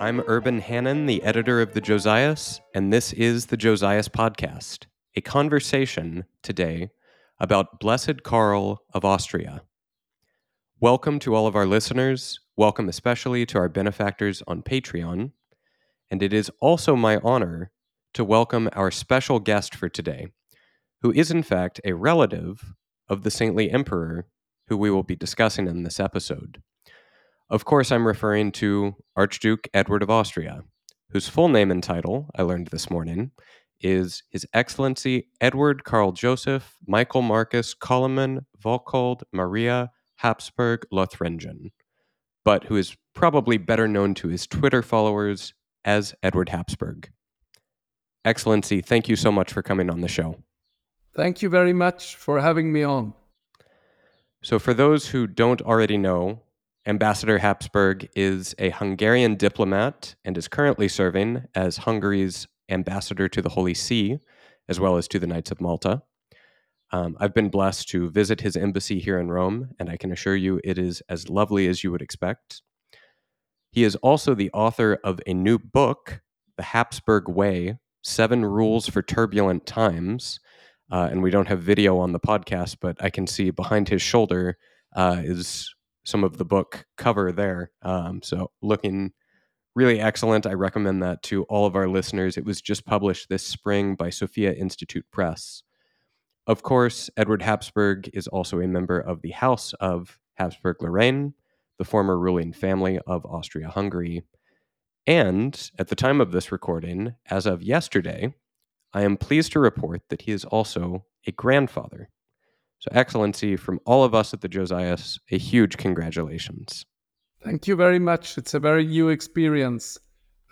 I'm Urban Hannon, the editor of the Josias, and this is the Josias Podcast, a conversation today about Blessed Karl of Austria. Welcome to all of our listeners. Welcome especially to our benefactors on Patreon. And it is also my honor to welcome our special guest for today, who is in fact a relative of the saintly emperor who we will be discussing in this episode. Of course, I'm referring to Archduke Eduard of Austria, whose full name and title, I learned this morning, is His Excellency Eduard Karl Joseph Michael Marcus Koloman Volkold Maria Habsburg Lothringen, but who is probably better known to his Twitter followers as Eduard Habsburg. Excellency, thank you so much for coming on the show. Thank you very much for having me on. So, for those who don't already know, Ambassador Habsburg is a Hungarian diplomat and is currently serving as Hungary's ambassador to the Holy See, as well as to the Knights of Malta. Um, I've been blessed to visit his embassy here in Rome, and I can assure you it is as lovely as you would expect. He is also the author of a new book, The Habsburg Way Seven Rules for Turbulent Times, uh, and we don't have video on the podcast, but I can see behind his shoulder uh, is some of the book cover there. Um, so looking really excellent. I recommend that to all of our listeners. It was just published this spring by Sophia Institute Press. Of course, Eduard Habsburg is also a member of the House of Habsburg Lorraine, the former ruling family of Austria Hungary. And at the time of this recording, as of yesterday, I am pleased to report that he is also a grandfather. So, Excellency, from all of us at the Josias, a huge congratulations. Thank you very much. It's a very new experience.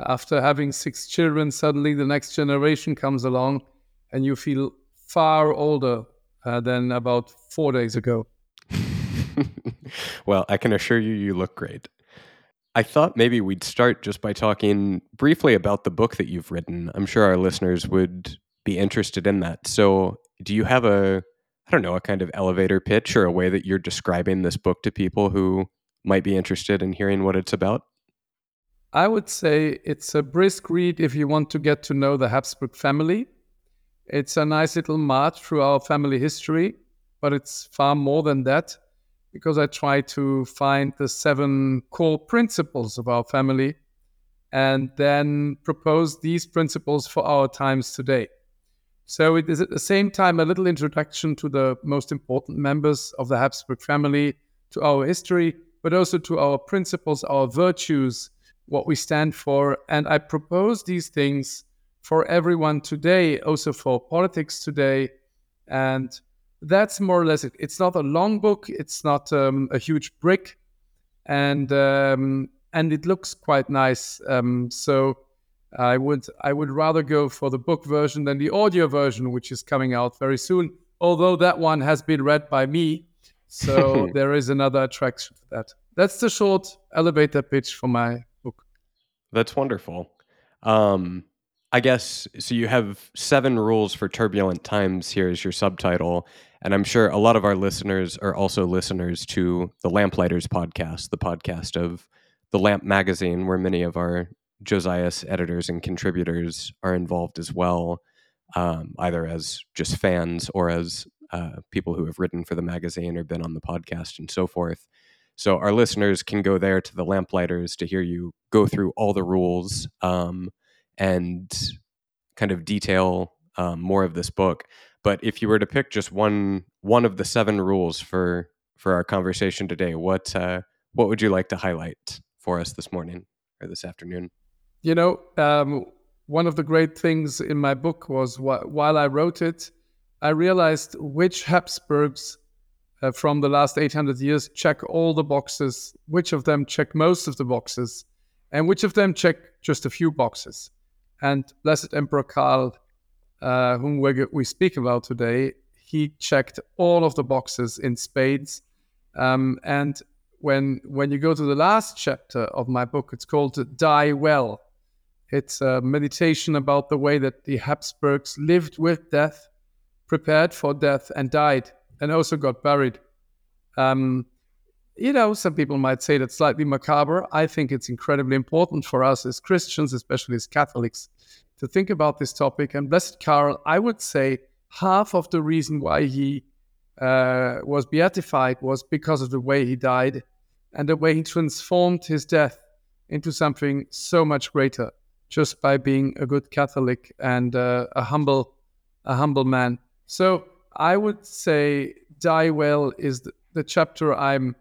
After having six children, suddenly the next generation comes along and you feel far older uh, than about four days ago. well, I can assure you, you look great. I thought maybe we'd start just by talking briefly about the book that you've written. I'm sure our listeners would be interested in that. So, do you have a, I don't know, a kind of elevator pitch or a way that you're describing this book to people who might be interested in hearing what it's about? I would say it's a brisk read if you want to get to know the Habsburg family. It's a nice little march through our family history, but it's far more than that because I try to find the seven core principles of our family and then propose these principles for our times today. So it is at the same time a little introduction to the most important members of the Habsburg family, to our history, but also to our principles, our virtues, what we stand for. And I propose these things for everyone today, also for politics today. And that's more or less it. It's not a long book. It's not um, a huge brick, and um, and it looks quite nice. Um, so I would I would rather go for the book version than the audio version, which is coming out very soon. Although that one has been read by me, so there is another attraction to that. That's the short elevator pitch for my book. That's wonderful. Um, I guess so. You have seven rules for turbulent times here as your subtitle, and I'm sure a lot of our listeners are also listeners to the Lamplighters podcast, the podcast of the Lamp magazine, where many of our Josias editors and contributors are involved as well, um, either as just fans or as uh, people who have written for the magazine or been on the podcast and so forth. So our listeners can go there to the Lamplighters to hear you go through all the rules um, and kind of detail um, more of this book. But if you were to pick just one one of the seven rules for for our conversation today, what uh, what would you like to highlight for us this morning or this afternoon? You know, um, one of the great things in my book was wh- while I wrote it, I realized which Habsburgs uh, from the last 800 years check all the boxes, which of them check most of the boxes, and which of them check just a few boxes. And Blessed Emperor Karl uh, whom we, we speak about today, he checked all of the boxes in spades. Um, and when when you go to the last chapter of my book, it's called "Die Well." It's a meditation about the way that the Habsburgs lived with death, prepared for death, and died, and also got buried. Um, you know, some people might say that's slightly macabre. I think it's incredibly important for us as Christians, especially as Catholics, to think about this topic. And Blessed Karl, I would say half of the reason why he uh, was beatified was because of the way he died and the way he transformed his death into something so much greater just by being a good Catholic and uh, a humble, a humble man. So I would say "Die Well" is the, the chapter I'm,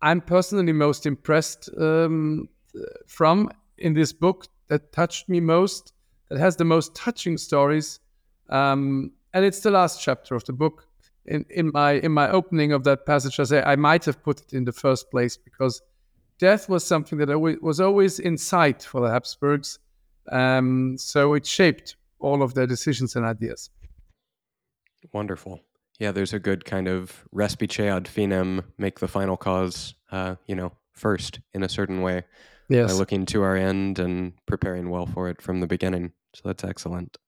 I'm personally most impressed um, from in this book that touched me most, that has the most touching stories, um, and it's the last chapter of the book. In, in my in my opening of that passage, I say I might have put it in the first place because death was something that was always in sight for the Habsburgs. Um, so it shaped all of their decisions and ideas. Wonderful. Yeah, there's a good kind of respice ad finem, make the final cause, uh, you know, first in a certain way. Yes. By looking to our end and preparing well for it from the beginning. So that's excellent.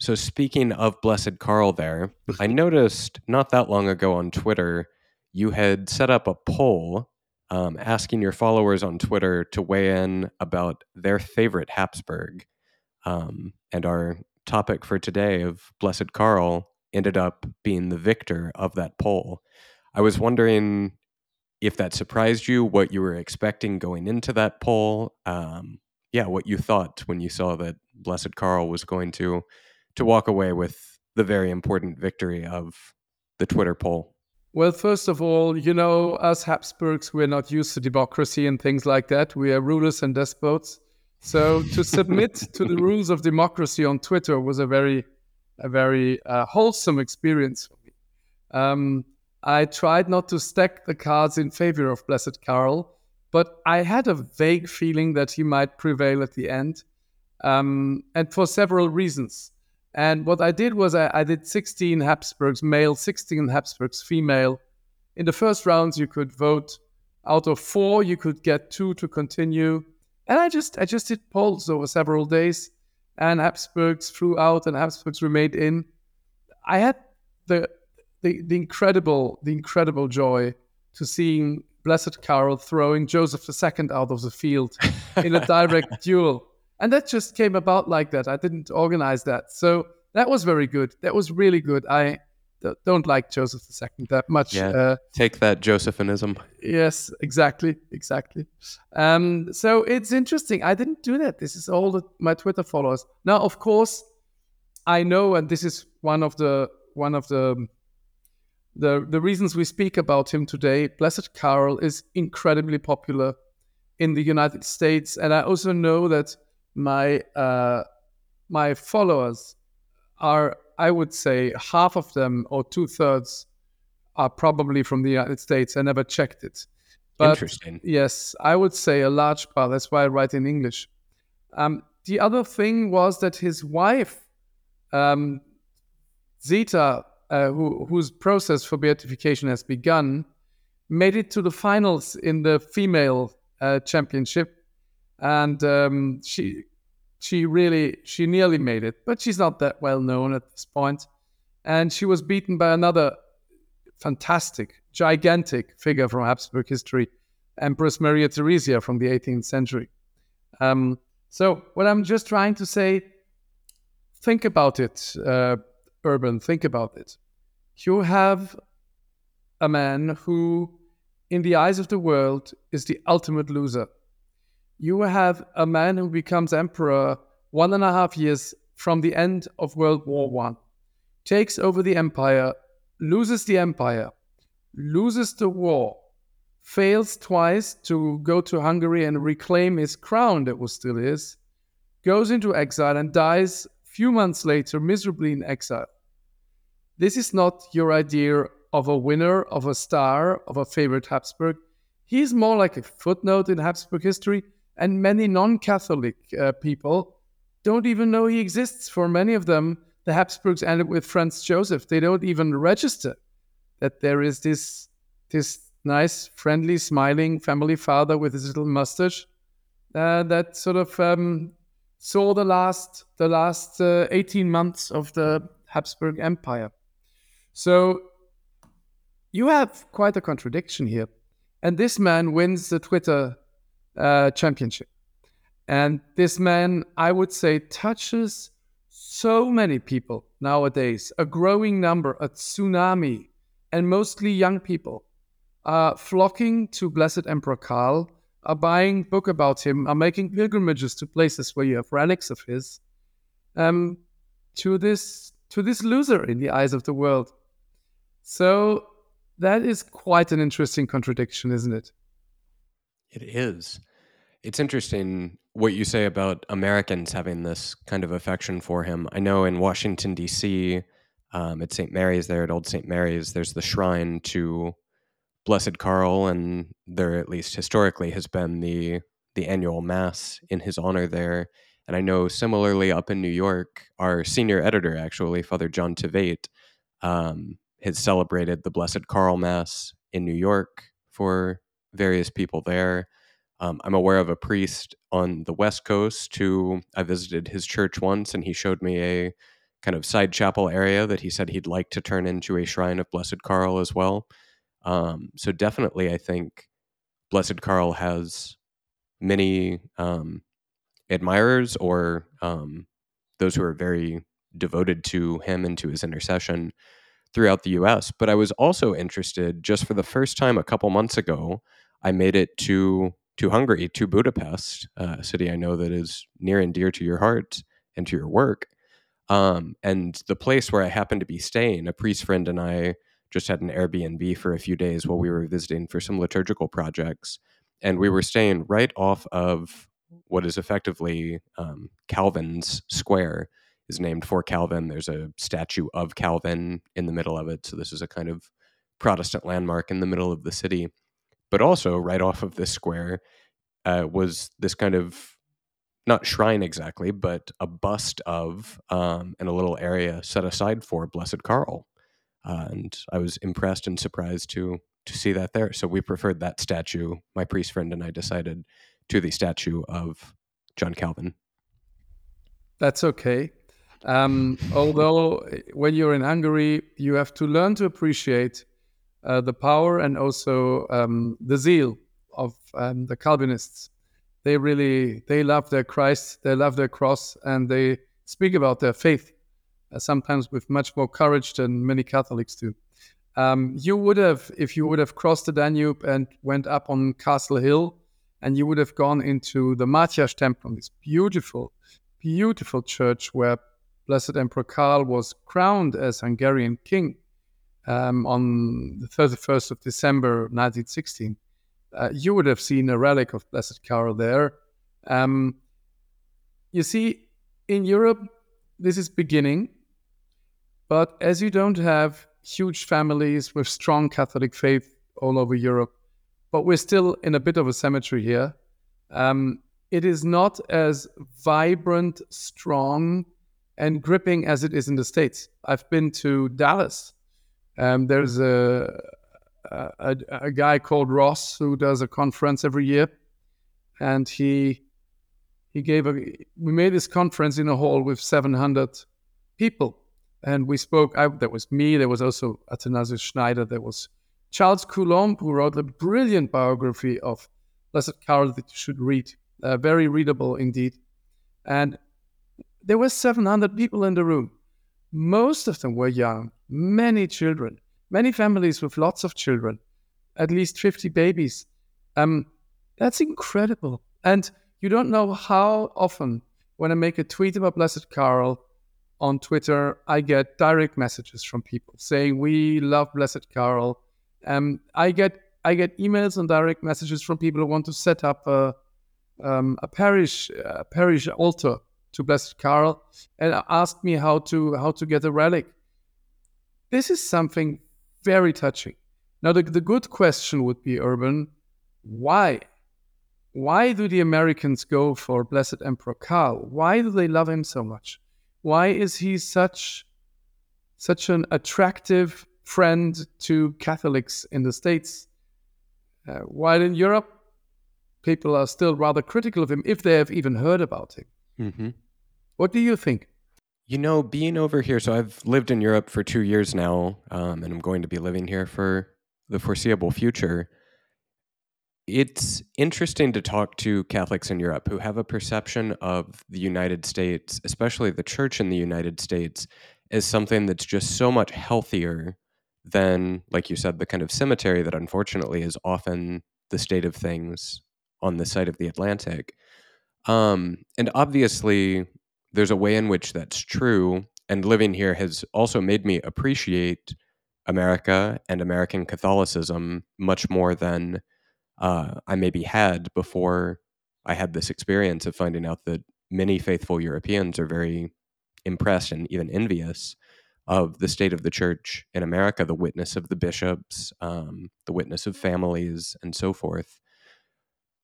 So speaking of Blessed Karl there, I noticed not that long ago on Twitter, you had set up a poll um, asking your followers on Twitter to weigh in about their favorite Habsburg. Um, and our topic for today of Blessed Karl ended up being the victor of that poll. I was wondering if that surprised you, what you were expecting going into that poll. Um, yeah, what you thought when you saw that Blessed Karl was going to to walk away with the very important victory of the Twitter poll. Well, first of all, you know, us Habsburgs, we're not used to democracy and things like that. We are rulers and despots. So to submit to the rules of democracy on Twitter was a very, a very uh, wholesome experience for me. Um, I tried not to stack the cards in favor of Blessed Karl, but I had a vague feeling that he might prevail at the end, um, and for several reasons. And what I did was I, I, did 16 Habsburgs male, 16 Habsburgs female. In the first rounds, you could vote. Out of four, you could get two to continue. And I just I just did polls over several days, and Habsburgs flew out and Habsburgs remained in. I had the the, the incredible the incredible joy to seeing Blessed Karl throwing Joseph II out of the field in a direct duel and that just came about like that. I didn't organize that. So that was very good. That was really good. I don't like Joseph II that much. Yeah, uh, take that Josephinism. Yes, exactly, exactly. Um, so it's interesting. I didn't do that. This is all the, my Twitter followers. Now, of course, I know, and this is one of the one of the the the reasons we speak about him today. Blessed Karl is incredibly popular in the United States, and I also know that my uh, my followers are, I would say, half of them or two thirds are probably from the United States. I never checked it. But Interesting. Yes, I would say a large part. That's why I write in English. Um, the other thing was that his wife, um, Zita, uh, who, whose process for beatification has begun, made it to the finals in the female uh, championship and um, she she really she nearly made it, but she's not that well known at this point. And she was beaten by another fantastic, gigantic figure from Habsburg history, Empress Maria Theresia from the 18th century. Um, so what I'm just trying to say, think about it, uh, Urban. Think about it. You have a man who, in the eyes of the world, is the ultimate loser you have a man who becomes emperor one and a half years from the end of World War One, takes over the empire, loses the empire, loses the war, fails twice to go to Hungary and reclaim his crown that was still his, goes into exile and dies a few months later miserably in exile. This is not your idea of a winner, of a star, of a favorite Habsburg. He's more like a footnote in Habsburg history and many non Catholic uh, people don't even know he exists. For many of them, the Habsburgs ended with Franz Joseph. They don't even register that there is this, this nice, friendly, smiling family father with his little mustache uh, that sort of um, saw the last, the last uh, 18 months of the Habsburg Empire. So you have quite a contradiction here. And this man wins the Twitter uh, championship. And this man, I would say, touches so many people nowadays, a growing number, a tsunami, and mostly young people are flocking to Blessed Emperor Karl, are buying book about him, are making pilgrimages to places where you have relics of his, um, to this to this loser in the eyes of the world. So that is quite an interesting contradiction, isn't it? It is. It's interesting what you say about Americans having this kind of affection for him. I know in Washington, D.C., um, at St. Mary's, there at Old St. Mary's, there's the shrine to Blessed Karl, and there, at least historically, has been the the annual mass in his honor there. And I know similarly up in New York, our senior editor, actually, Father John Tveit, um, has celebrated the Blessed Karl Mass in New York for various people there. Um, I'm aware of a priest on the West Coast who I visited his church once, and he showed me a kind of side chapel area that he said he'd like to turn into a shrine of Blessed Karl as well. Um, so definitely, I think Blessed Karl has many um, admirers or um, those who are very devoted to him and to his intercession throughout the U.S. But I was also interested, just for the first time a couple months ago, I made it to to Hungary, to Budapest, uh, a city I know that is near and dear to your heart and to your work. Um, and the place where I happened to be staying, a priest friend and I just had an Airbnb for a few days while we were visiting for some liturgical projects. And we were staying right off of what is effectively um, Calvin's Square, is named for Calvin. There's a statue of Calvin in the middle of it. So this is a kind of Protestant landmark in the middle of the city. But also, right off of this square uh, was this kind of not shrine exactly, but a bust of um, and a little area set aside for Blessed Karl. Uh, and I was impressed and surprised to to see that there. So we preferred that statue. My priest friend and I decided to the statue of John Calvin. That's okay. Um, although eh, when you're in Hungary, you have to learn to appreciate uh, the power and also um, the zeal of um, the Calvinists. They really they love their Christ, they love their cross, and they speak about their faith uh, sometimes with much more courage than many Catholics do. Um, you would have, if you would have crossed the Danube and went up on Castle Hill, and you would have gone into the Mátyás Temple, this beautiful, beautiful church where Blessed Emperor Karl was crowned as Hungarian king um, on the 31st of December 1916, uh, you would have seen a relic of Blessed Karl there. Um, you see, in Europe, this is beginning, but as you don't have huge families with strong Catholic faith all over Europe, but we're still in a bit of a cemetery here. Um, it is not as vibrant, strong, and gripping as it is in the States. I've been to Dallas um, there's a, a, a guy called Ross who does a conference every year, and he he gave a we made this conference in a hall with 700 people, and we spoke. I, there was me. There was also Athanasius Schneider. There was Charles Coulombe, who wrote a brilliant biography of Blessed Karl that you should read. Uh, very readable indeed. And there were 700 people in the room. Most of them were young, many children, many families with lots of children, at least 50 babies. Um, that's incredible. And you don't know how often when I make a tweet about Blessed Karl on Twitter, I get direct messages from people saying we love Blessed Karl. Um, I get I get emails and direct messages from people who want to set up a um, a parish a parish altar to Blessed Karl and asked me how to how to get a relic. This is something very touching. Now, the, the good question would be, Urban, why? Why do the Americans go for Blessed Emperor Karl? Why do they love him so much? Why is he such such an attractive friend to Catholics in the States? Uh, while in Europe, people are still rather critical of him if they have even heard about him. Mm-hmm. What do you think? You know, being over here, so I've lived in Europe for two years now, um, and I'm going to be living here for the foreseeable future, it's interesting to talk to Catholics in Europe who have a perception of the United States, especially the church in the United States, as something that's just so much healthier than, like you said, the kind of cemetery that unfortunately is often the state of things on the side of the Atlantic. Um, and obviously, there's a way in which that's true. And living here has also made me appreciate America and American Catholicism much more than uh, I maybe had before I had this experience of finding out that many faithful Europeans are very impressed and even envious of the state of the church in America, the witness of the bishops, um, the witness of families, and so forth.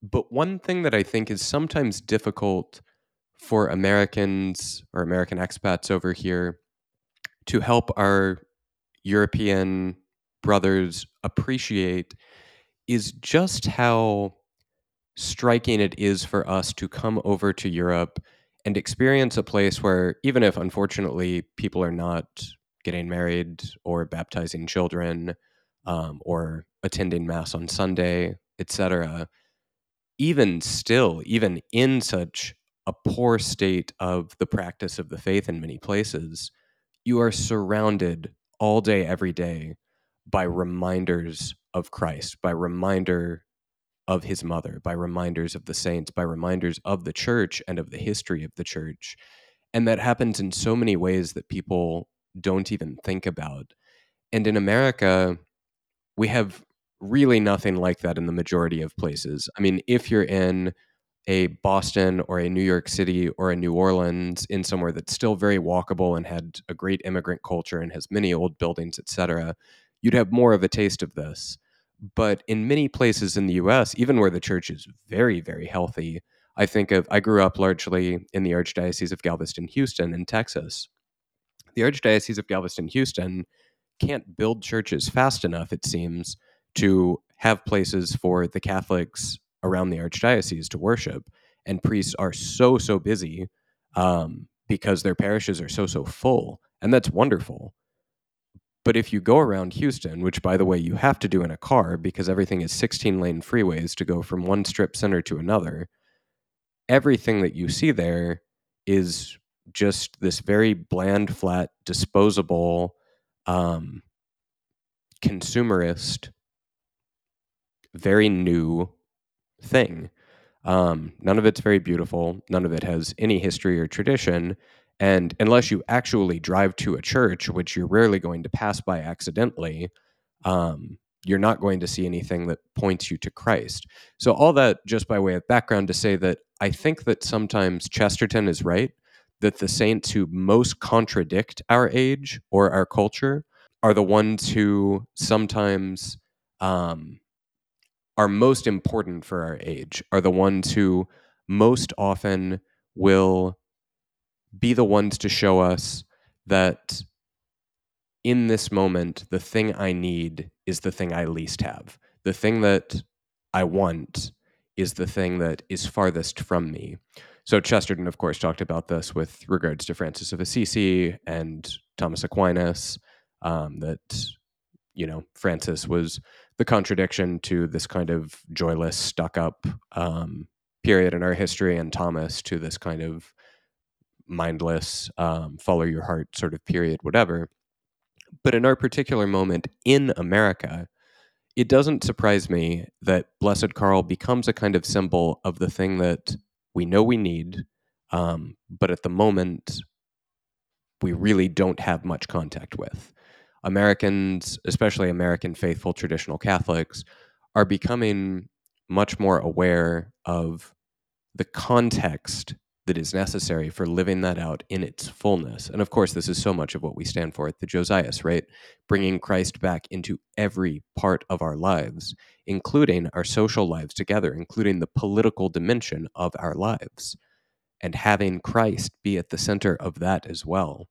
But one thing that I think is sometimes difficult for Americans or American expats over here to help our European brothers appreciate is just how striking it is for us to come over to Europe and experience a place where, even if unfortunately people are not getting married or baptizing children um, or attending Mass on Sunday, etc., even still, even in such a poor state of the practice of the faith in many places, you are surrounded all day, every day by reminders of Christ, by reminder of his mother, by reminders of the saints, by reminders of the church and of the history of the church. And that happens in so many ways that people don't even think about. And in America, we have really nothing like that in the majority of places. I mean, if you're in a Boston or a New York City or a New Orleans in somewhere that's still very walkable and had a great immigrant culture and has many old buildings, etc., you'd have more of a taste of this. But in many places in the US, even where the church is very, very healthy, I think of, I grew up largely in the Archdiocese of Galveston, Houston, in Texas. The Archdiocese of Galveston, Houston can't build churches fast enough, it seems, to have places for the Catholics around the Archdiocese to worship. And priests are so, so busy um, because their parishes are so, so full. And that's wonderful. But if you go around Houston, which by the way you have to do in a car because everything is 16 lane freeways to go from one strip center to another, everything that you see there is just this very bland, flat, disposable, um, consumerist, very new thing. Um, none of it's very beautiful. None of it has any history or tradition. And unless you actually drive to a church, which you're rarely going to pass by accidentally, um, you're not going to see anything that points you to Christ. So, all that just by way of background to say that I think that sometimes Chesterton is right that the saints who most contradict our age or our culture are the ones who sometimes um, are most important for our age, are the ones who most often will be the ones to show us that in this moment, the thing I need is the thing I least have. The thing that I want is the thing that is farthest from me. So Chesterton, of course, talked about this with regards to Francis of Assisi and Thomas Aquinas. Um, that you know, Francis was the contradiction to this kind of joyless, stuck-up um, period in our history, and Thomas to this kind of mindless, um, follow your heart sort of period, whatever. But in our particular moment in America, it doesn't surprise me that Blessed Karl becomes a kind of symbol of the thing that we know we need, um, but at the moment, we really don't have much contact with. Americans, especially American faithful traditional Catholics, are becoming much more aware of the context that is necessary for living that out in its fullness. And of course, this is so much of what we stand for at the Josias, right? Bringing Christ back into every part of our lives, including our social lives together, including the political dimension of our lives, and having Christ be at the center of that as well.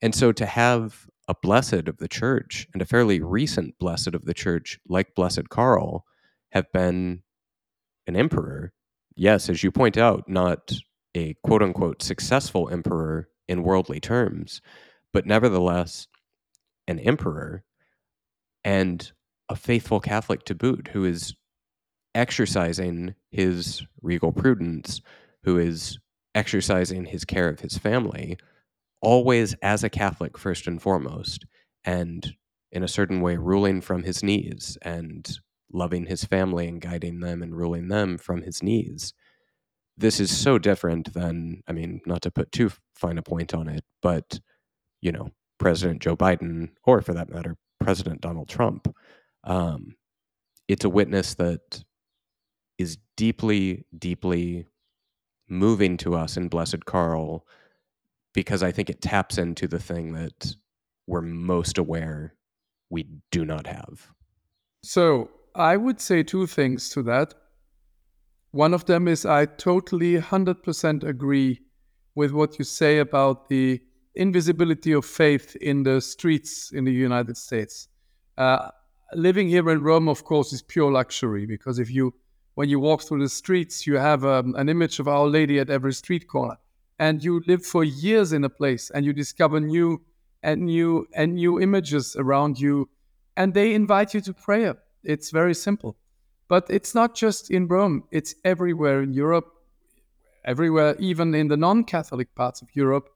And so to have a blessed of the church and a fairly recent blessed of the church like Blessed Karl have been an emperor. Yes, as you point out, not a quote unquote successful emperor in worldly terms, but nevertheless an emperor. And a faithful Catholic to boot who is exercising his regal prudence, who is exercising his care of his family, always as a Catholic first and foremost, and in a certain way ruling from his knees and loving his family and guiding them and ruling them from his knees. This is so different than, I mean, not to put too fine a point on it, but, you know, President Joe Biden, or for that matter, President Donald Trump. Um, it's a witness that is deeply, deeply moving to us in Blessed Karl because I think it taps into the thing that we're most aware we do not have. So I would say two things to that. One of them is I totally 100% agree with what you say about the invisibility of faith in the streets in the United States. Uh, living here in Rome, of course, is pure luxury because if you, when you walk through the streets, you have um, an image of Our Lady at every street corner, and you live for years in a place, and you discover new and new and new images around you, and they invite you to prayer. It's very simple, but it's not just in Rome; it's everywhere in Europe, everywhere, even in the non-Catholic parts of Europe.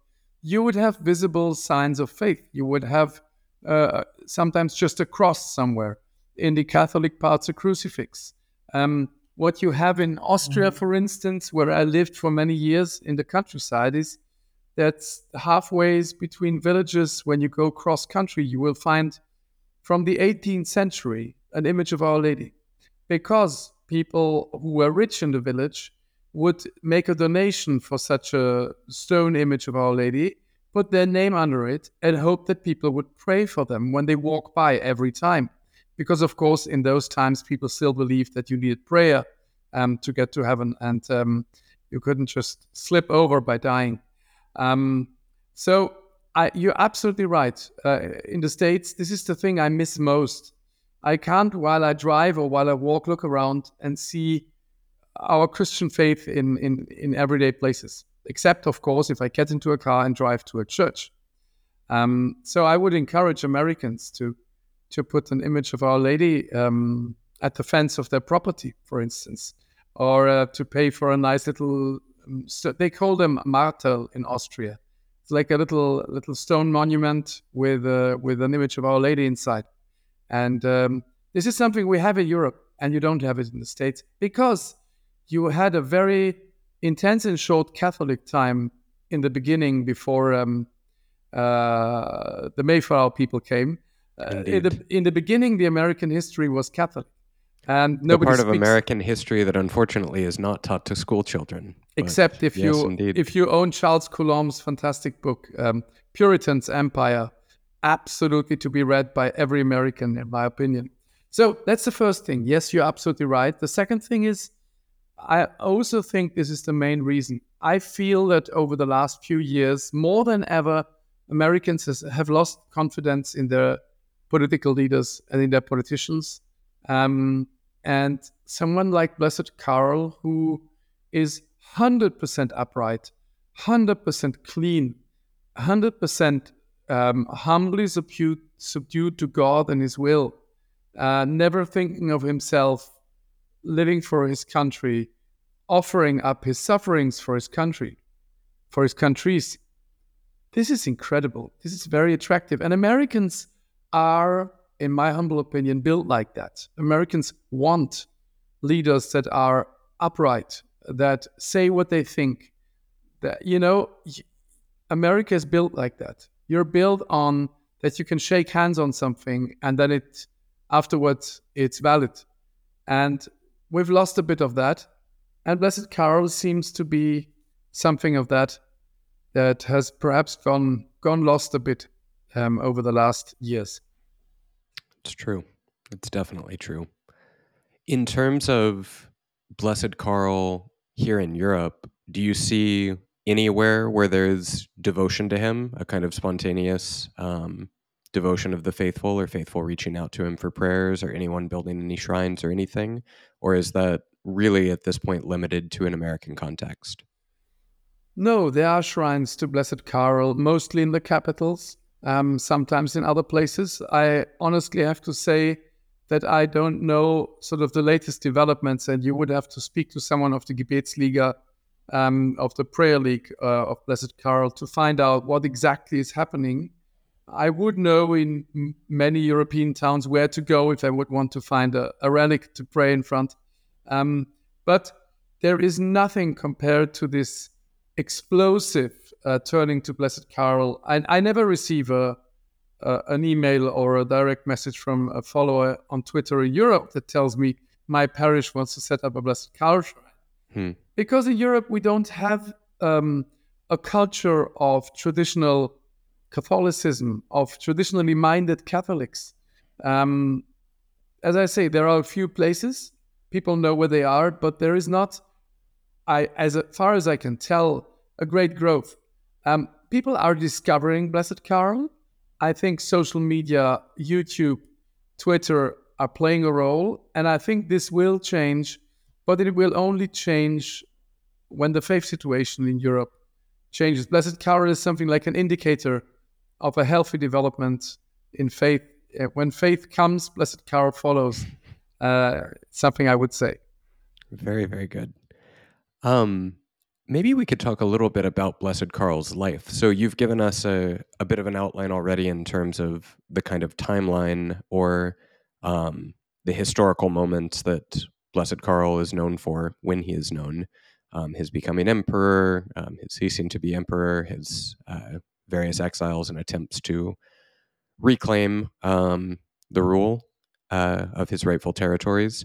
You would have visible signs of faith. You would have uh, sometimes just a cross somewhere. In the Catholic parts, a crucifix. Um, what you have in Austria, mm-hmm. for instance, where I lived for many years in the countryside, is that halfway between villages, when you go cross country, you will find from the 18th century an image of Our Lady. Because people who were rich in the village would make a donation for such a stone image of Our Lady put their name under it, and hope that people would pray for them when they walk by every time. Because, of course, in those times, people still believed that you needed prayer um, to get to heaven, and um, you couldn't just slip over by dying. Um, so, I, you're absolutely right. Uh, in the States, this is the thing I miss most. I can't, while I drive or while I walk, look around and see our Christian faith in, in, in everyday places except, of course, if I get into a car and drive to a church. Um, so I would encourage Americans to to put an image of Our Lady um, at the fence of their property, for instance, or uh, to pay for a nice little. Um, so they call them Marterl in Austria. It's like a little little stone monument with uh, with an image of Our Lady inside, and um, this is something we have in Europe, and you don't have it in the States because you had a very intense and short Catholic time in the beginning before um, uh, the Mayflower people came. Uh, in, the, in the beginning, the American history was Catholic. And nobody the part speaks, of American history that unfortunately is not taught to school children. Except if yes, you indeed. if you own Charles Coulombe's fantastic book, um, Puritan's Empire, absolutely to be read by every American, in my opinion. So that's the first thing. Yes, you're absolutely right. The second thing is I also think this is the main reason. I feel that over the last few years, more than ever, Americans has, have lost confidence in their political leaders and in their politicians. Um, and someone like Blessed Karl, who is 100% upright, 100% clean, 100% um, humbly subdued, subdued to God and His will, uh, never thinking of himself living for his country, offering up his sufferings for his country, for his countries. This is incredible. This is very attractive. And Americans are, in my humble opinion, built like that. Americans want leaders that are upright, that say what they think. That you know, America is built like that. You're built on that you can shake hands on something and then it afterwards it's valid. And we've lost a bit of that. And Blessed Karl seems to be something of that that has perhaps gone gone lost a bit um, over the last years. It's true. It's definitely true. In terms of Blessed Karl here in Europe, do you see anywhere where there's devotion to him, a kind of spontaneous um, devotion of the faithful or faithful reaching out to him for prayers or anyone building any shrines or anything? Or is that really at this point limited to an American context? No, there are shrines to Blessed Karl, mostly in the capitals, um, sometimes in other places. I honestly have to say, that I don't know sort of the latest developments, and you would have to speak to someone of the Gebetsliga, um, of the Prayer League uh, of Blessed Karl, to find out what exactly is happening. I would know in m- many European towns where to go if I would want to find a, a relic to pray in front. Um, but there is nothing compared to this explosive uh, turning to Blessed Karl. I, I never receive a, an email or a direct message from a follower on Twitter in Europe that tells me my parish wants to set up a Blessed Karl shrine. Hmm. Because in Europe, we don't have um, a culture of traditional Catholicism, of traditionally minded Catholics. Um, as I say, there are a few places people know where they are, but there is not, I as far as I can tell, a great growth. Um, people are discovering Blessed Karl. I think social media, YouTube, Twitter are playing a role, and I think this will change, but it will only change when the faith situation in Europe changes. Blessed Karl is something like an indicator of a healthy development in faith. Uh, when faith comes, Blessed Karl follows. Uh, something I would say. Very, very good. Um, Maybe we could talk a little bit about Blessed Karl's life. So, you've given us a, a bit of an outline already in terms of the kind of timeline or um, the historical moments that Blessed Carl is known for when he is known um, his becoming emperor, um, his ceasing to be emperor, his uh, various exiles and attempts to reclaim um, the rule uh, of his rightful territories.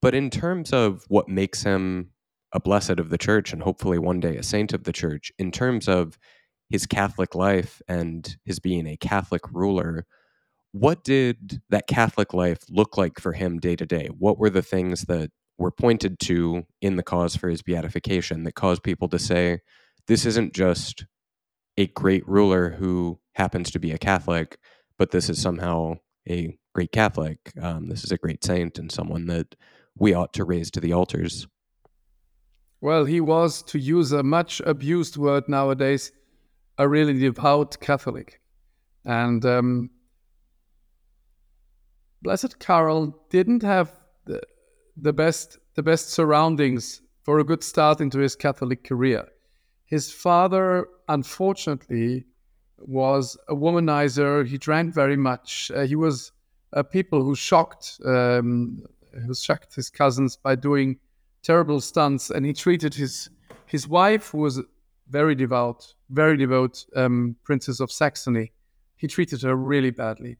But in terms of what makes him a blessed of the church and hopefully one day a saint of the church in terms of his Catholic life and his being a Catholic ruler. What did that Catholic life look like for him day to day? What were the things that were pointed to in the cause for his beatification that caused people to say, this isn't just a great ruler who happens to be a Catholic, but this is somehow a great Catholic. Um, this is a great saint and someone that we ought to raise to the altars. Well, he was, to use a much abused word nowadays, a really devout Catholic. And um, Blessed Karl didn't have the, the, best, the best surroundings for a good start into his Catholic career. His father, unfortunately, was a womanizer. He drank very much. Uh, he was a people who shocked, um, who shocked his cousins by doing terrible stunts, and he treated his his wife, who was very devout, very devout um, princess of Saxony. He treated her really badly.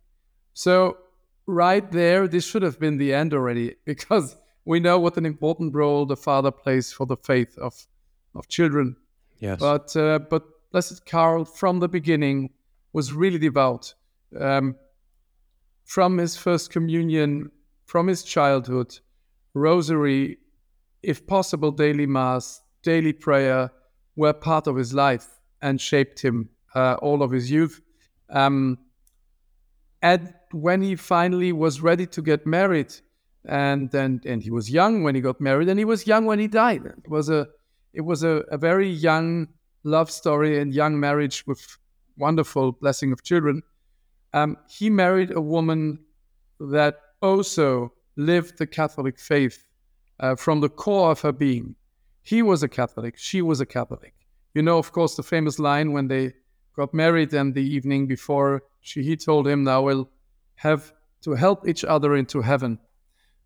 So right there, this should have been the end already, because we know what an important role the father plays for the faith of of children. Yes. But uh, but Blessed Karl from the beginning was really devout. Um, from his first communion, from his childhood, rosary if possible, daily mass, daily prayer were part of his life and shaped him uh, all of his youth. Um, and when he finally was ready to get married, and and and he was young when he got married, and he was young when he died. It was a it was a, a very young love story and young marriage with wonderful blessing of children. Um, he married a woman that also lived the Catholic faith uh, from the core of her being. He was a Catholic, she was a Catholic. You know, of course, the famous line when they got married and the evening before, she, he told him, Now we'll have to help each other into heaven.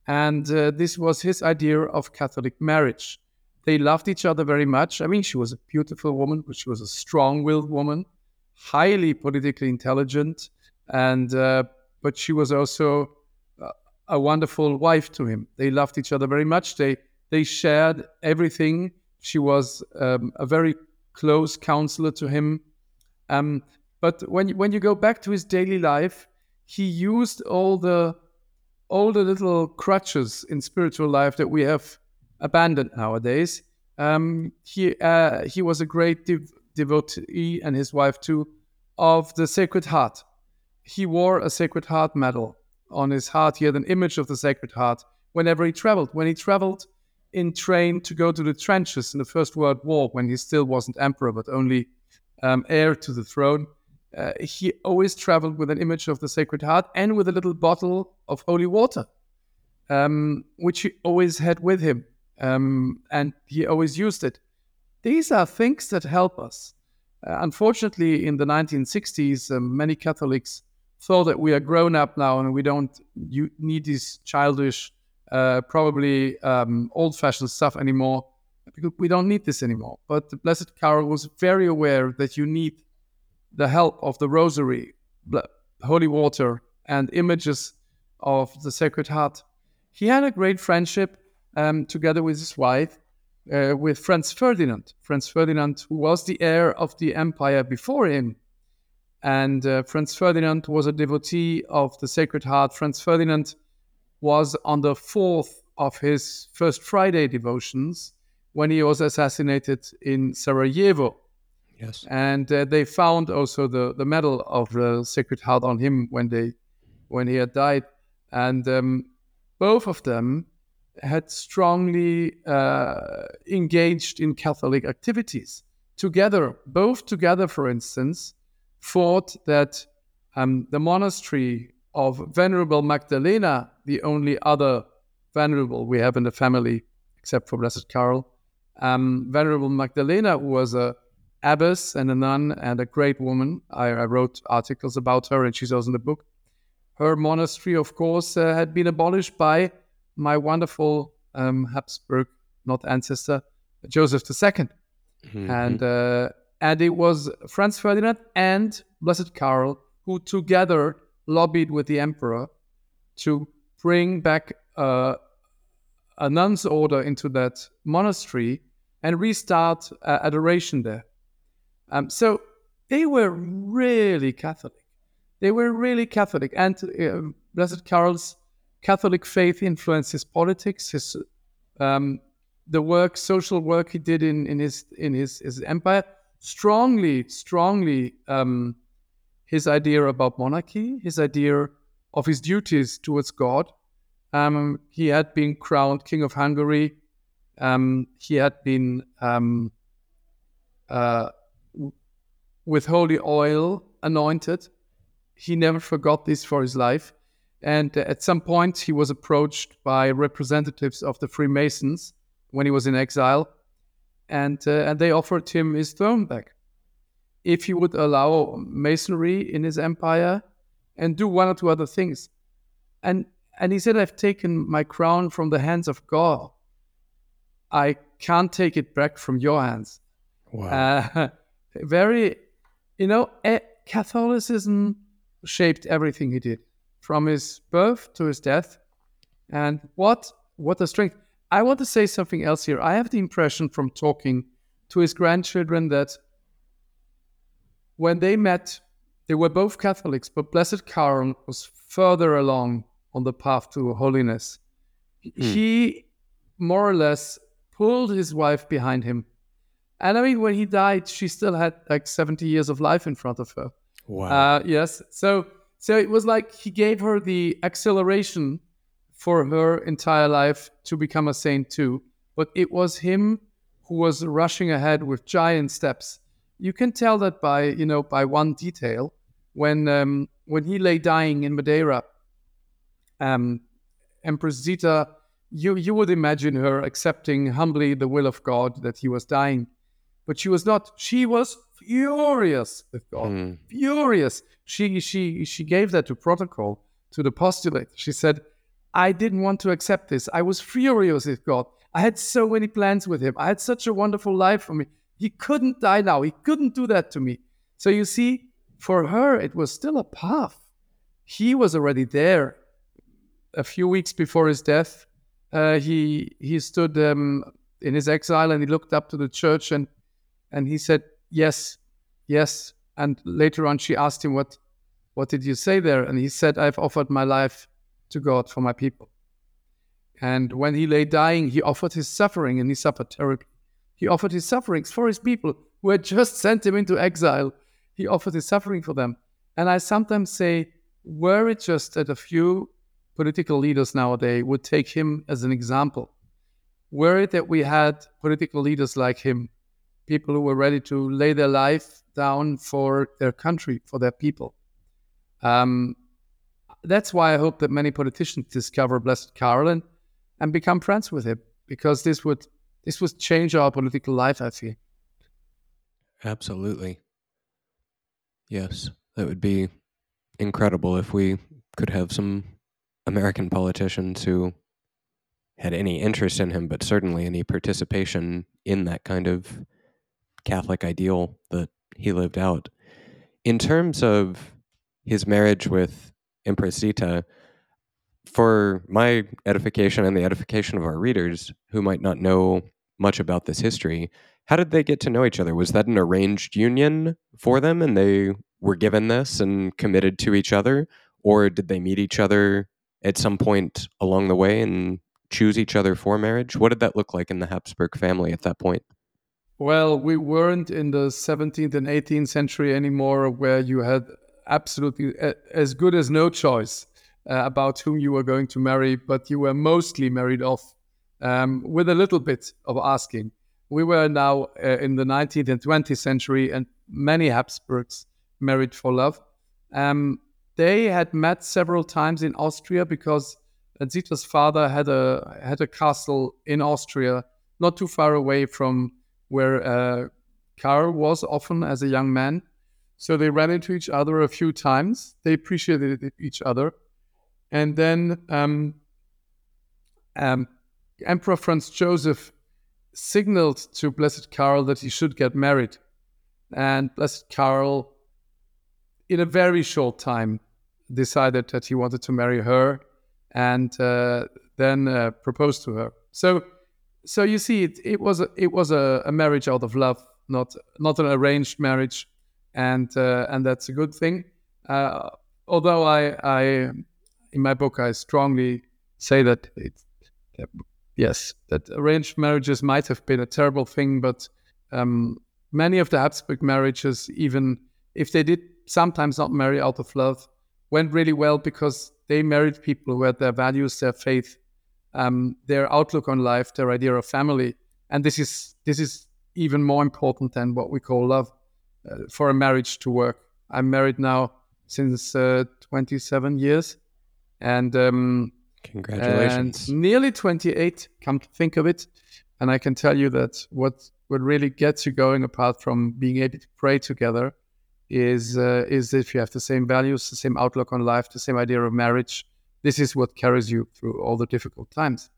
And uh, this was his idea of Catholic marriage. They loved each other very much. I mean, she was a beautiful woman, but she was a strong willed woman, highly politically intelligent, and uh, but she was also a wonderful wife to him. They loved each other very much. They they shared everything. She was um, a very close counselor to him. Um, but when when you go back to his daily life, he used all the all the little crutches in spiritual life that we have abandoned nowadays. Um, he uh, he was a great dev- devotee, and his wife too, of the Sacred Heart. He wore a Sacred Heart medal on his heart. He had an image of the Sacred Heart whenever he traveled. When he traveled in train to go to the trenches in the First World War, when he still wasn't emperor but only um, heir to the throne, uh, he always traveled with an image of the Sacred Heart and with a little bottle of holy water, um, which he always had with him. Um, and he always used it. These are things that help us. Uh, unfortunately, in the 1960s, um, many Catholics thought that we are grown up now and we don't you need this childish, uh, probably um, old fashioned stuff anymore. Because we don't need this anymore. But the Blessed Karl was very aware that you need the help of the rosary, holy water, and images of the Sacred Heart. He had a great friendship um, together with his wife, uh, with Franz Ferdinand. Franz Ferdinand, who was the heir of the empire before him. And uh, Franz Ferdinand was a devotee of the Sacred Heart. Franz Ferdinand was on the fourth of his First Friday devotions when he was assassinated in Sarajevo. Yes. And uh, they found also the, the medal of the Sacred Heart on him when they when he had died. And um, both of them had strongly uh, engaged in Catholic activities together. Both together, for instance, thought that um, the monastery of Venerable Magdalena, the only other venerable we have in the family, except for Blessed Karl, um, Venerable Magdalena, who was a abbess and a nun and a great woman. I, I, wrote articles about her, and she's also in the book. Her monastery, of course, uh, had been abolished by my wonderful um, Habsburg, not ancestor, Joseph II. Mm-hmm. And, uh, and it was Franz Ferdinand and Blessed Karl who together lobbied with the emperor to bring back uh, a nun's order into that monastery and restart uh, adoration there. Um, so they were really Catholic. They were really Catholic. And uh, Blessed Karl's Catholic faith influenced his politics, his um, the work, social work he did in, in his in his, his empire. Strongly, strongly, um, his idea about monarchy, his idea of his duties towards God. Um, he had been crowned king of Hungary. Um, he had been um, uh, with holy oil anointed. He never forgot this for his life. And at some point, he was approached by representatives of the Freemasons when he was in exile, and uh, and they offered him his throne back if he would allow masonry in his empire and do one or two other things. And and he said, "I've taken my crown from the hands of God. I can't take it back from your hands." Wow. Uh, very, you know, Catholicism shaped everything he did from his birth to his death. And what what a strength. I want to say something else here. I have the impression from talking to his grandchildren that when they met, they were both Catholics, but Blessed Karl was further along on the path to holiness. Hmm. He more or less pulled his wife behind him. And I mean, when he died, she still had like 70 years of life in front of her. Wow. Uh, yes. So so it was like he gave her the acceleration for her entire life to become a saint too. But it was him who was rushing ahead with giant steps. You can tell that by you know by one detail when um, when he lay dying in Madeira. Um, Empress Zita, you you would imagine her accepting humbly the will of God that he was dying, but she was not. She was furious with God, mm. furious. She she she gave that to protocol to the postulate. She said, "I didn't want to accept this. I was furious with God. I had so many plans with Him. I had such a wonderful life for me. He couldn't die now. He couldn't do that to me." So you see, for her, it was still a path. He was already there. A few weeks before his death, uh, he he stood um, in his exile and he looked up to the church and and he said, yes, yes. And later on, she asked him, what, what did you say there? And he said, I've offered my life to God for my people. And when he lay dying, he offered his suffering and he suffered terribly. He offered his sufferings for his people who had just sent him into exile. He offered his suffering for them. And I sometimes say, were it just that a few political leaders nowadays would take him as an example, were it that we had political leaders like him people who were ready to lay their life down for their country, for their people. Um, that's why I hope that many politicians discover Blessed and, and become friends with him, because this would this would change our political life. I feel. Absolutely. Yes, that would be incredible if we could have some American politicians who had any interest in him, but certainly any participation in that kind of Catholic ideal that he lived out. In terms of his marriage with Empress Zita, for my edification and the edification of our readers who might not know much about this history, how did they get to know each other? Was that an arranged union for them and they were given this and committed to each other? Or did they meet each other at some point along the way and choose each other for marriage? What did that look like in the Habsburg family at that point? Well, we weren't in the 17th and 18th century anymore, where you had absolutely as good as no choice uh, about whom you were going to marry, but you were mostly married off um, with a little bit of asking. We were now uh, in the 19th and 20th century, and many Habsburgs married for love. Um, they had met several times in Austria because Zita's father had a had a castle in Austria, not too far away from where uh, Karl was often as a young man. So they ran into each other a few times. They appreciated each other. And then um, um, Emperor Franz Joseph signaled to Blessed Karl that he should get married. And Blessed Karl, in a very short time, decided that he wanted to marry her and uh, then uh, proposed to her. So so you see, it, it was a, it was a, a, marriage out of love, not not an arranged marriage, and uh, and that's a good thing. Uh, although I I in my book I strongly say that it, yes that arranged marriages might have been a terrible thing, but um, many of the Habsburg marriages, even if they did sometimes not marry out of love, went really well because they married people who had their values, their faith, um, their outlook on life, their idea of family, and this is this is even more important than what we call love for a marriage to work. I'm married now since uh, 27 years, and um, congratulations, and nearly 28. Come to think of it, and I can tell you that what what really gets you going, apart from being able to pray together, is uh, is if you have the same values, the same outlook on life, the same idea of marriage, this is what carries you through all the difficult times.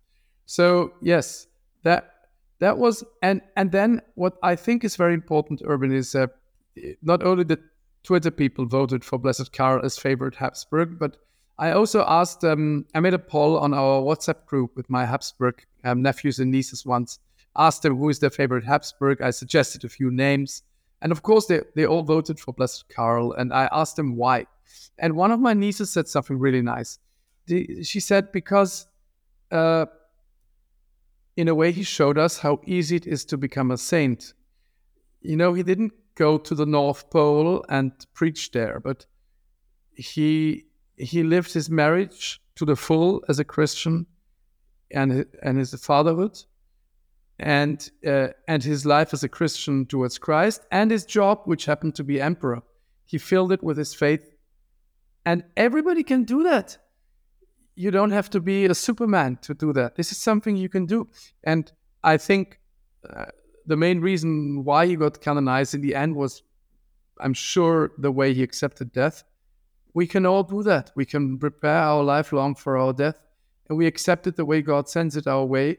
So yes, that that was and and then what I think is very important, Urban, is uh, not only the Twitter people voted for Blessed Karl as favorite Habsburg, but I also asked. Um, I made a poll on our WhatsApp group with my Habsburg um, nephews and nieces once. Asked them who is their favorite Habsburg. I suggested a few names, and of course they they all voted for Blessed Karl. And I asked them why. And one of my nieces said something really nice the, she said because uh, in a way he showed us how easy it is to become a saint you know he didn't go to the north pole and preach there but he he lived his marriage to the full as a christian and and his fatherhood and uh, and his life as a christian towards christ and his job which happened to be emperor he filled it with his faith and everybody can do that you don't have to be a Superman to do that. This is something you can do. And I think uh, the main reason why he got canonized in the end was, I'm sure, the way he accepted death. We can all do that. We can prepare our lifelong for our death, and we accept it the way God sends it our way.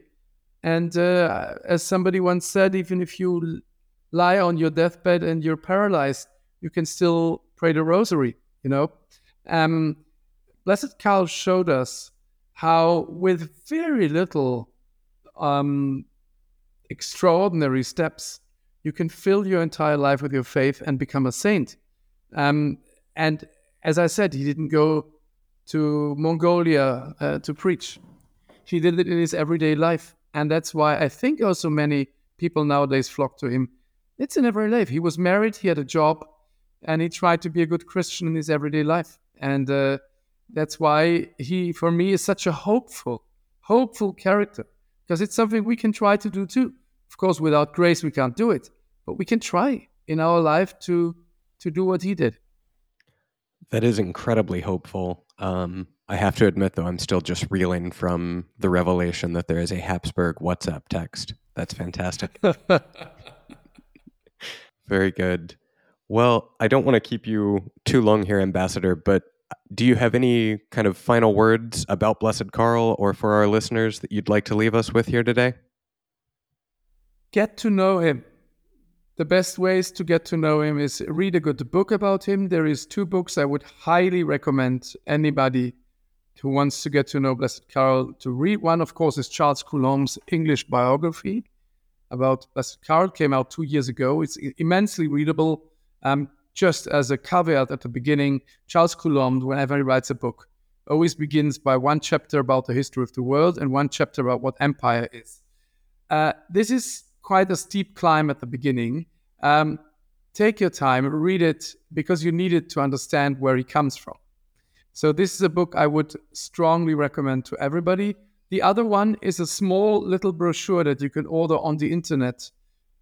And uh, as somebody once said, even if you lie on your deathbed and you're paralyzed, you can still pray the rosary, you know? Um, Blessed Karl showed us how, with very little um, extraordinary steps, you can fill your entire life with your faith and become a saint. Um, and as I said, he didn't go to Mongolia uh, to preach. He did it in his everyday life. And that's why I think also many people nowadays flock to him. It's in everyday life. He was married, he had a job, and he tried to be a good Christian in his everyday life. And uh, that's why he, for me, is such a hopeful, hopeful character because it's something we can try to do too. Of course, without grace, we can't do it. but we can try in our life to to do what he did. That is incredibly hopeful. Um, I have to admit, though, I'm still just reeling from the revelation that there is a Habsburg WhatsApp text. That's fantastic. Very good. Well, I don't want to keep you too long here, Ambassador, but do you have any kind of final words about Blessed Karl or for our listeners that you'd like to leave us with here today? Get to know him. The best ways to get to know him is read a good book about him. There is two books I would highly recommend anybody who wants to get to know Blessed Karl to read. One, of course, is Charles Coulombe's English biography about Blessed Karl. Came out two years ago. It's immensely readable. Um, just as a caveat at the beginning, Charles Coulombe, whenever he writes a book, always begins by one chapter about the history of the world and one chapter about what empire is. Uh, this is quite a steep climb at the beginning. Um, take your time, read it because you need it to understand where he comes from. So, this is a book I would strongly recommend to everybody. The other one is a small little brochure that you can order on the internet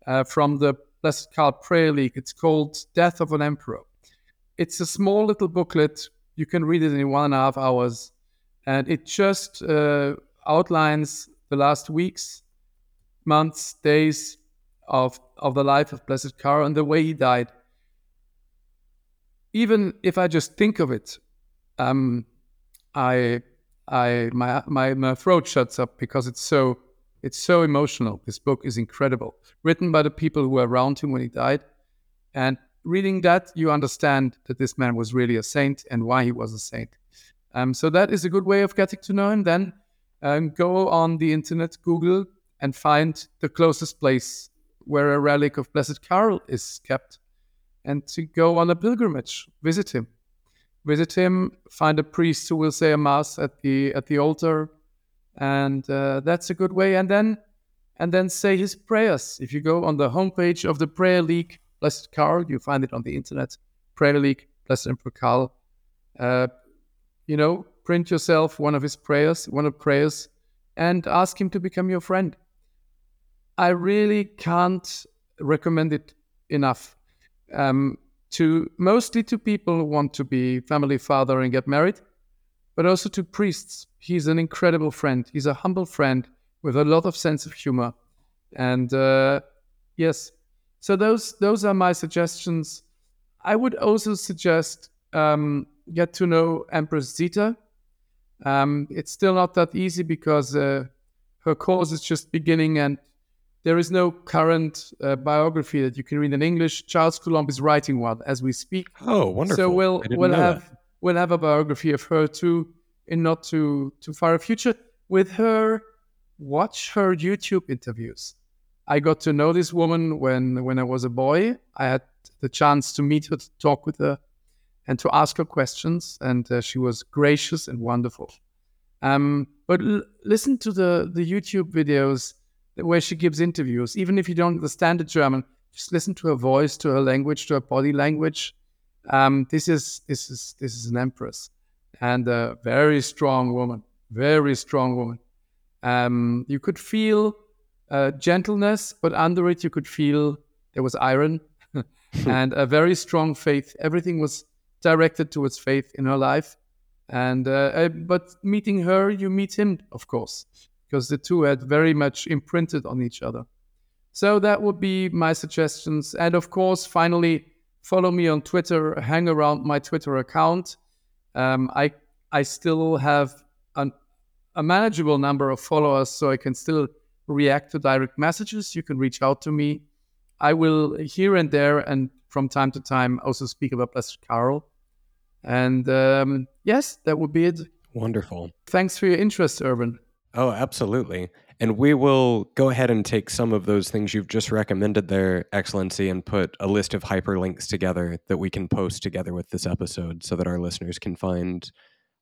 uh, from the Blessed Karl Prayer League. It's called Death of an Emperor. It's a small little booklet. You can read it in one and a half hours. And it just uh, outlines the last weeks, months, days of, of the life of Blessed Karl and the way he died. Even if I just think of it, um, I, I, my, my, my throat shuts up because it's so it's so emotional. This book is incredible, written by the people who were around him when he died. And reading that, you understand that this man was really a saint and why he was a saint. Um, so that is a good way of getting to know him. Then um, go on the internet, Google, and find the closest place where a relic of Blessed Karl is kept, and to go on a pilgrimage, visit him, visit him, find a priest who will say a mass at the at the altar, and uh, that's a good way. And then and then say his prayers. If you go on the homepage of the Prayer League, Blessed Karl, you find it on the internet. Prayer League, Blessed Emperor Karl. Uh, you know, print yourself one of his prayers, one of prayers, and ask him to become your friend. I really can't recommend it enough. Um, to mostly to people who want to be family father and get married, but also to priests. He's an incredible friend. He's a humble friend with a lot of sense of humor. And uh, yes, so those those are my suggestions. I would also suggest um, get to know Empress Zita. Um, it's still not that easy because uh, her course is just beginning and there is no current uh, biography that you can read in English. Charles Coulombe is writing one as we speak. Oh, wonderful! So we'll we'll have we'll have a biography of her too in not too too far a future. With her, watch her YouTube interviews. I got to know this woman when when I was a boy. I had the chance to meet her, to talk with her, and to ask her questions, and uh, she was gracious and wonderful. Um, but l- listen to the the YouTube videos where she gives interviews. Even if you don't understand the German, just listen to her voice, to her language, to her body language um, this is this is this is an empress and a very strong woman, very strong woman. Um, you could feel uh, gentleness, but under it you could feel there was iron and a very strong faith. Everything was directed towards faith in her life. And uh, uh, but meeting her, you meet him, of course, because the two had very much imprinted on each other. So that would be my suggestions. And of course, finally, follow me on Twitter, hang around my Twitter account. Um, I I still have an, a manageable number of followers, so I can still react to direct messages. You can reach out to me. I will here and there and from time to time also speak about Blessed Karl. And um, yes, that would be it. Wonderful. Thanks for your interest, Urban. Oh, absolutely. And we will go ahead and take some of those things you've just recommended there, Excellency, and put a list of hyperlinks together that we can post together with this episode so that our listeners can find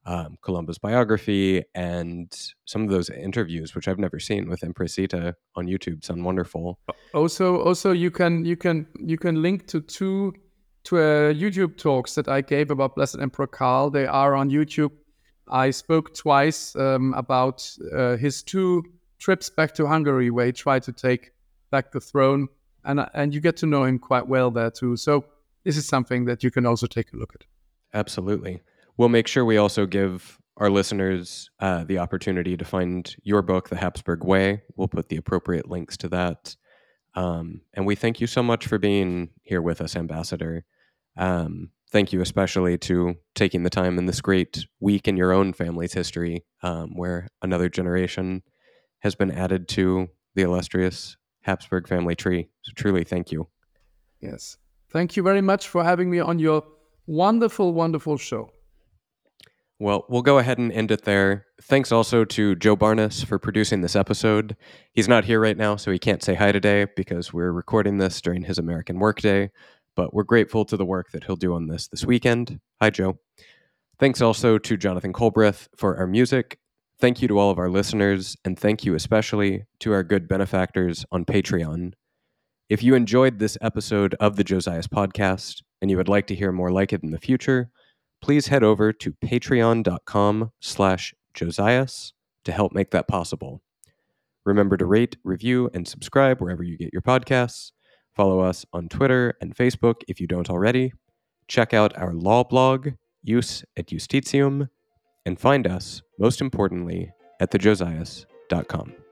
um, Coulombe's biography and some of those interviews, which I've never seen with Empress Zita on YouTube, sound wonderful. Also, also you can you can you can link to two to uh, YouTube talks that I gave about Blessed Emperor Karl. They are on YouTube. I spoke twice um, about uh, his two trips back to Hungary where he tried to take back the throne. and and you get to know him quite well there too. So this is something that you can also take a look at. Absolutely. We'll make sure we also give our listeners uh, the opportunity to find your book, The Habsburg Way. We'll put the appropriate links to that. Um, and we thank you so much for being here with us, Ambassador. Um, thank you especially to taking the time in this great week in your own family's history, um, where another generation has been added to the illustrious Habsburg family tree. So truly, thank you. Yes. Thank you very much for having me on your wonderful, wonderful show. Well, we'll go ahead and end it there. Thanks also to Joe Barnes for producing this episode. He's not here right now, so he can't say hi today because we're recording this during his American workday, but we're grateful to the work that he'll do on this this weekend. Hi, Joe. Thanks also to Jonathan Colbreth for our music. Thank you to all of our listeners, and thank you especially to our good benefactors on Patreon. If you enjoyed this episode of the Josias podcast and you would like to hear more like it in the future, please head over to patreon.com slash josias to help make that possible. Remember to rate, review, and subscribe wherever you get your podcasts. Follow us on Twitter and Facebook if you don't already. Check out our law blog, Jus et Justitium, and find us, most importantly, at thejosias.com.